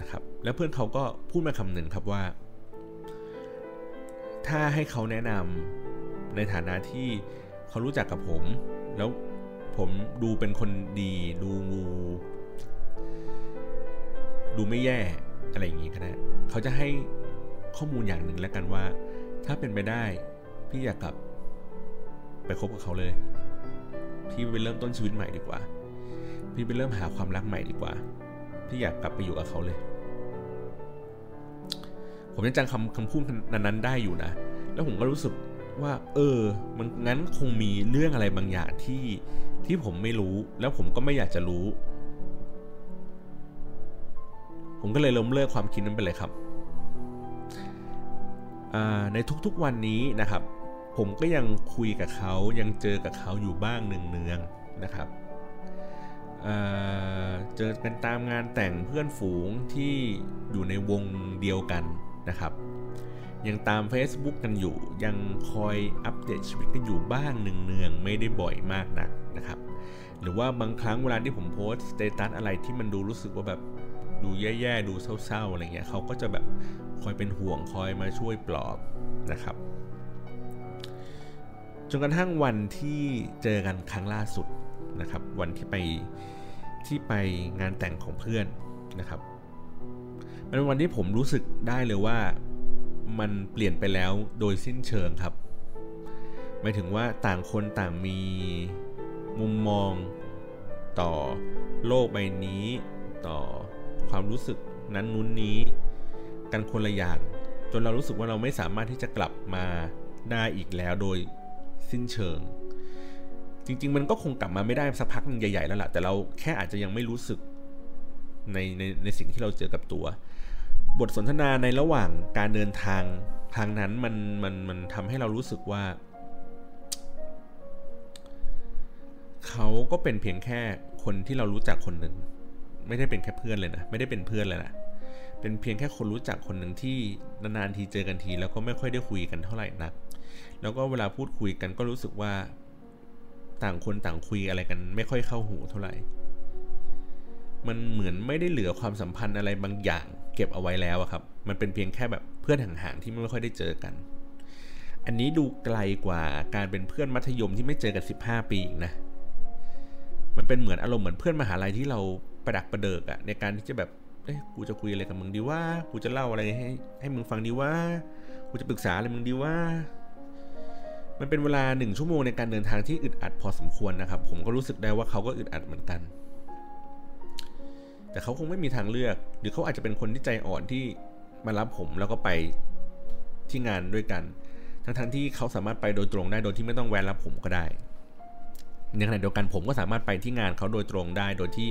นะครับ แล้วเพื่อนเขาก็พูดมาคำหนึ่งครับว่า ถ้าให้เขาแนะนำในฐานะที่เขารู้จักกับผม แล้วผมดูเป็นคนดีดูงูดูไม่แย่อะไรอย่างงี้ก็ได้เขาจะให้ข้อมูลอย่างหนึ่งแล้วกันว่า ถ้าเป็นไปได้ พี่อยากกลับไปคบกับเขาเลย พี่ไปเริ่มต้นชีวิตใหม่ดีกว่า พี่ไปเริ่มหาความรักใหม่ดีกว่า พี่อยากกลับไปอยู่กับเขาเลย ผมยังจำคำคำพูดนั้นได้อยู่นะ แล้วผมก็รู้สึกว่า เออ มันงั้นคงมีเรื่องอะไรบางอย่างที่ที่ผมไม่รู้ แล้วผมก็ไม่อยากจะรู้ ผมก็เลยล้มเลิกความคิดนั้นไปเลยครับในทุกๆวันนี้นะครับ ผมก็ยังคุยกับเขายังเจอกับเขาอยู่บ้างเนืองๆนะครับเเจอกันตามงานแต่งเพื่อนฝูงที่อยู่ในวงเดียวกัน นะครับ ยังตาม Facebook กันอยู่ ยังคอยอัปเดตชีวิตกันอยู่บ้างเนืองๆไม่ได้บ่อยมากนักนะครับ หรือว่าบางครั้งเวลาที่ผมโพสต์ status อะไรที่มันดูรู้สึกว่าแบบดูแย่ๆ ดูเศร้าๆ อะไรเงี้ยเขาก็จะแบบคอยเป็นห่วงคอยมาช่วยปลอบนะครับ จนกระทั่งวันที่เจอกันครั้งล่าสุดนะครับ วันที่ไปที่ไปงานแต่งของเพื่อนนะครับ เป็นวันที่ผมรู้สึกได้เลยว่ามันเปลี่ยนไปแล้วโดยสิ้นเชิงครับหมายถึงว่าต่างคนต่างมีมุมมองต่อโลกใบนี้ ต่อความรู้สึกนั้นนู้นนี้ กันคนละอย่างจนเรารู้สึกว่าเราไม่สามารถที่จะกลับมาได้อีกแล้วโดยสิ้นเชิง จริง ๆ มันก็คงกลับมาไม่ได้สักพักนึงใหญ่ๆแล้วล่ะแต่เราแค่อาจจะยังไม่รู้สึกในในในสิ่งที่เราเจอกับตัว บทสนทนาในระหว่างการเดินทางทางนั้นมันมันมันทำให้เรารู้สึกว่า เขาก็เป็นเพียงแค่คนที่เรารู้จักคนหนึ่งไม่ได้เป็นแค่เพื่อนเลยนะไม่ได้เป็นเพื่อนเลยนะเป็นเพียงแค่คนรู้จักคนหนึ่งที่นานๆทีเจอกันที แล้วก็ไม่ค่อยได้คุยกันเท่าไหร่นัก แล้วก็เวลาพูดคุยกันก็รู้สึกว่าต่างคนต่างคุยอะไรกัน ไม่ค่อยเข้าหูเท่าไหร่ มันเหมือนไม่ได้เหลือความสัมพันธ์อะไรบางอย่าง เก็บเอาไว้แล้วครับ มันเป็นเพียงแค่แบบเพื่อนห่างๆที่ไม่ค่อยได้เจอกัน อันนี้ดูไกลกว่าการเป็นเพื่อนมัธยมที่ไม่เจอกัน 15 ปีอีกนะ มันเป็นเหมือนอารมณ์เหมือนเพื่อนมหาลัยที่เราประดักประเดิกอะในการที่จะแบบเอ้ยกูจะคุยอะไรกับมึงดีว่า กูจะเล่าอะไรให้ให้มึงฟังดีว่า กูจะปรึกษาอะไรมึงดีว่า มันเป็นเวลาหนึ่งชั่วโมงในการเดินทางที่อึดอัดพอสมควรนะครับ ผมก็รู้สึกได้ว่าเขาก็อึดอัดเหมือนกัน แต่เขาคงไม่มีทางเลือก หรือเขาอาจจะเป็นคนที่ใจอ่อนที่มารับผมแล้วก็ไปที่งานด้วยกัน ทั้งๆทที่เขาสามารถไปโดยตรงได้โดยที่ไม่ต้องแวะรับผมก็ได้ในขณะเดียวกันผมก็สามารถไปที่งานเขาโดยตรงได้โดยที่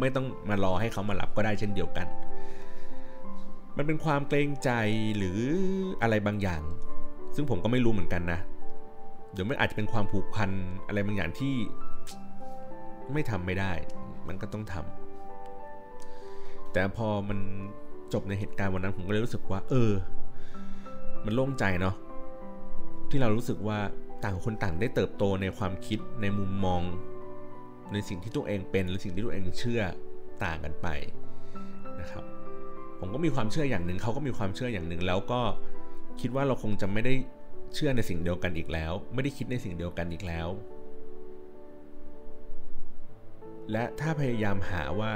ไม่ต้องมารอให้เขามารับก็ได้เช่นเดียวกัน มันเป็นความเกรงใจหรืออะไรบางอย่าง ซึ่งผมก็ไม่รู้เหมือนกันนะเดี๋ยวมันอาจจะเป็นความผูกพันอะไรบางอย่างที่ไม่ทำไม่ได้ มันก็ต้องทำ แต่พอมันจบในเหตุการณ์วันนั้นผมก็เลยรู้สึกว่า เออ มันโล่งใจเนาะที่เรารู้สึกว่าต่างคนต่างได้เติบโตในความคิดในมุมมอง ในสิ่งที่ตัวเองเป็นหรือสิ่งที่ตัวเองเชื่อต่างกันไปนะครับ ผมก็มีความเชื่ออย่างหนึ่งเขาก็มีความเชื่ออย่างหนึ่งแล้วก็คิดว่าเราคงจะไม่ได้เชื่อในสิ่งเดียวกันอีกแล้ว ไม่ได้คิดในสิ่งเดียวกันอีกแล้ว และถ้าพยายามหาว่า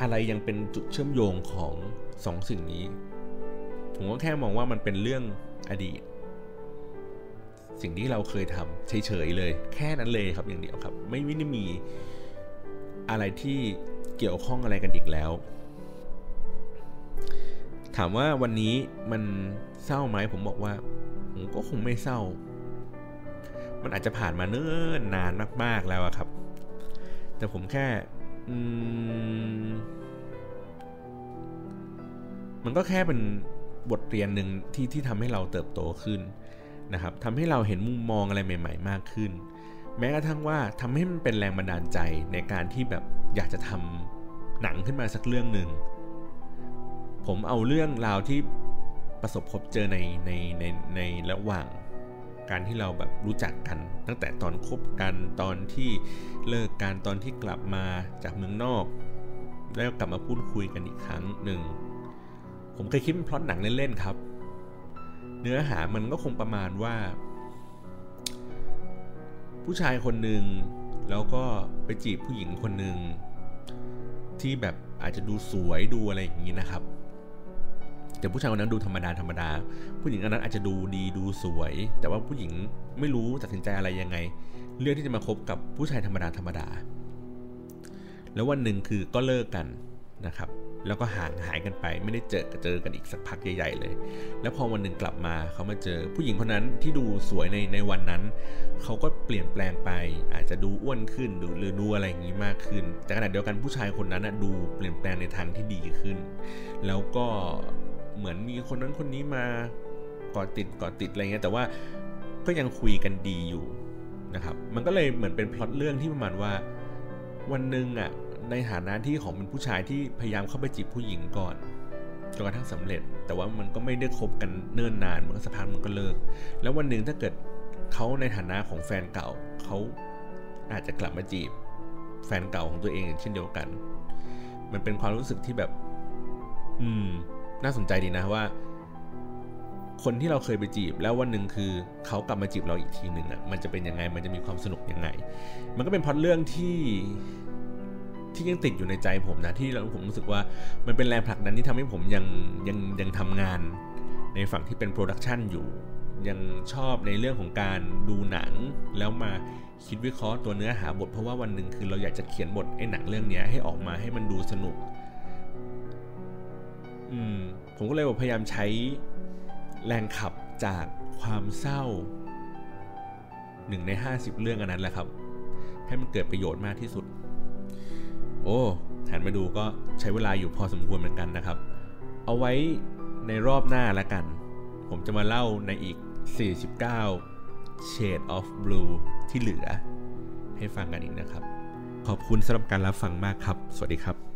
อะไรยังเป็นจุดเชื่อมโยงของสองสิ่งนี้ ผมก็แค่มองว่ามันเป็นเรื่องอดีต สิ่งที่เราเคยทำเฉยๆเลย แค่นั้นเลยครับอย่างเดียวครับ ไม่ได้มีอะไรที่เกี่ยวข้องอะไรกันอีกแล้ว ถามว่าวันนี้มันเศร้าไหมผมบอกว่าผมก็คงไม่เศร้า มันอาจจะผ่านมาเนิ่นนานมาก ๆแล้วครับ แต่ผมแค่ มันก็แค่เป็นบทเรียนหนึ่งที่ที่ทำให้เราเติบโตขึ้นนะครับทำให้เราเห็นมุมมองอะไรใหม่ ๆ มากขึ้น แม้กระทั่งว่าทำให้มันเป็นแรงบันดาลใจในการที่แบบอยากจะทำหนังขึ้นมาสักเรื่องหนึ่งผมเอาเรื่องราวที่ประสบพบเจอในในในในระหว่าง การที่เราแบบรู้จักกัน ตั้งแต่ตอนคบกันตอนที่เลิกกันตอนที่กลับมาจากเมืองนอก แล้วกลับมาพูดคุยกันอีกครั้งหนึ่ง ผมเคยคิดเป็นพล็อตหนังเล่นๆครับ เนื้อหามันก็คงประมาณว่า ผู้ชายคนหนึ่งแล้วก็ไปจีบผู้หญิงคนหนึ่งที่แบบอาจจะดูสวยดูอะไรอย่างนี้นะครับ แต่ผู้ชายคนนั้นดูธรรมดาธรรมดา ผู้หญิงคนนั้นอาจจะดูดีดูสวย แต่ว่าผู้หญิงไม่รู้ตัดสินใจอะไรยังไง เลือกที่จะมาคบกับผู้ชายธรรมดาธรรมดา แล้ววันหนึ่งคือก็เลิกกันนะครับ แล้วก็ห่างหายกันไป ไม่ได้เจอเจอกันอีกสักพักใหญ่ ๆ เลย แล้วพอวันหนึ่งกลับมาเขามาเจอ ผู้หญิงคนนั้นที่ดูสวยในในวันนั้น เขาก็เปลี่ยนแปลงไป อาจจะดูอ้วนขึ้นดูหรือดูอะไรอย่างนี้มากขึ้น แต่ขณะเดียวกันผู้ชายคนนั้นดูเปลี่ยนแปลงในทางที่ดีขึ้น แล้วก็ เหมือนมีคนนั้นคนนี้มากอดติดกอดติดอะไรเงี้ยแต่ว่าก็ยังคุยกันดีอยู่นะครับมันก็เลยเหมือนเป็นพล็อตเรื่องที่ประมาณว่าวันหนึ่งอะในฐานะที่ของเป็นผู้ชายที่พยายามเข้าไปจีบผู้หญิงก่อนจนกระทั่งสำเร็จ แต่ว่ามันก็ไม่ได้คบกันเนิ่นนานมันก็สักพักมันก็เลิก แล้ววันหนึ่งถ้าเกิดเขาในฐานะของแฟนเก่าเขาอาจจะกลับมาจีบแฟนเก่าของตัวเองเช่นเดียวกัน มันเป็นความรู้สึกที่แบบ อืม น่าสนใจดีนะว่า คนที่เราเคยไปจีบ แล้ววันหนึ่งคือเขากลับมาจีบเราอีกทีหนึ่งอะมันจะเป็นยังไงมันจะมีความสนุกยังไง มันก็เป็นพล็อตเรื่องที่ที่ยังติดอยู่ในใจผมนะที่ผมรู้สึกว่ามันเป็นแรงผลักดันที่ทำให้ผมยังยังยังทำงานในฝั่งที่เป็น production อยู่ ยังชอบในเรื่องของการดูหนัง แล้วมาคิดวิเคราะห์ตัวเนื้อหาบทเพราะว่าวันหนึ่งคือเราอยากจะเขียนบทไอ้หนังเรื่องนี้ให้ออกมาให้มันดูสนุก ผมก็เลยพยายามใช้แรงขับจากความเศร้าหนึ่งในห้าสิบเรื่องอันนั้นแหละครับ ให้มันเกิดประโยชน์มากที่สุด โอ้หันมาดูก็ใช้เวลาอยู่พอสมควรเหมือนกันนะครับ เอาไว้ในรอบหน้าแล้วกัน ผมจะมาเล่าในอีก 49 Shade of Blue ที่เหลือ ให้ฟังกันอีกนะครับ ขอบคุณสำหรับการรับฟังมากครับ สวัสดีครับ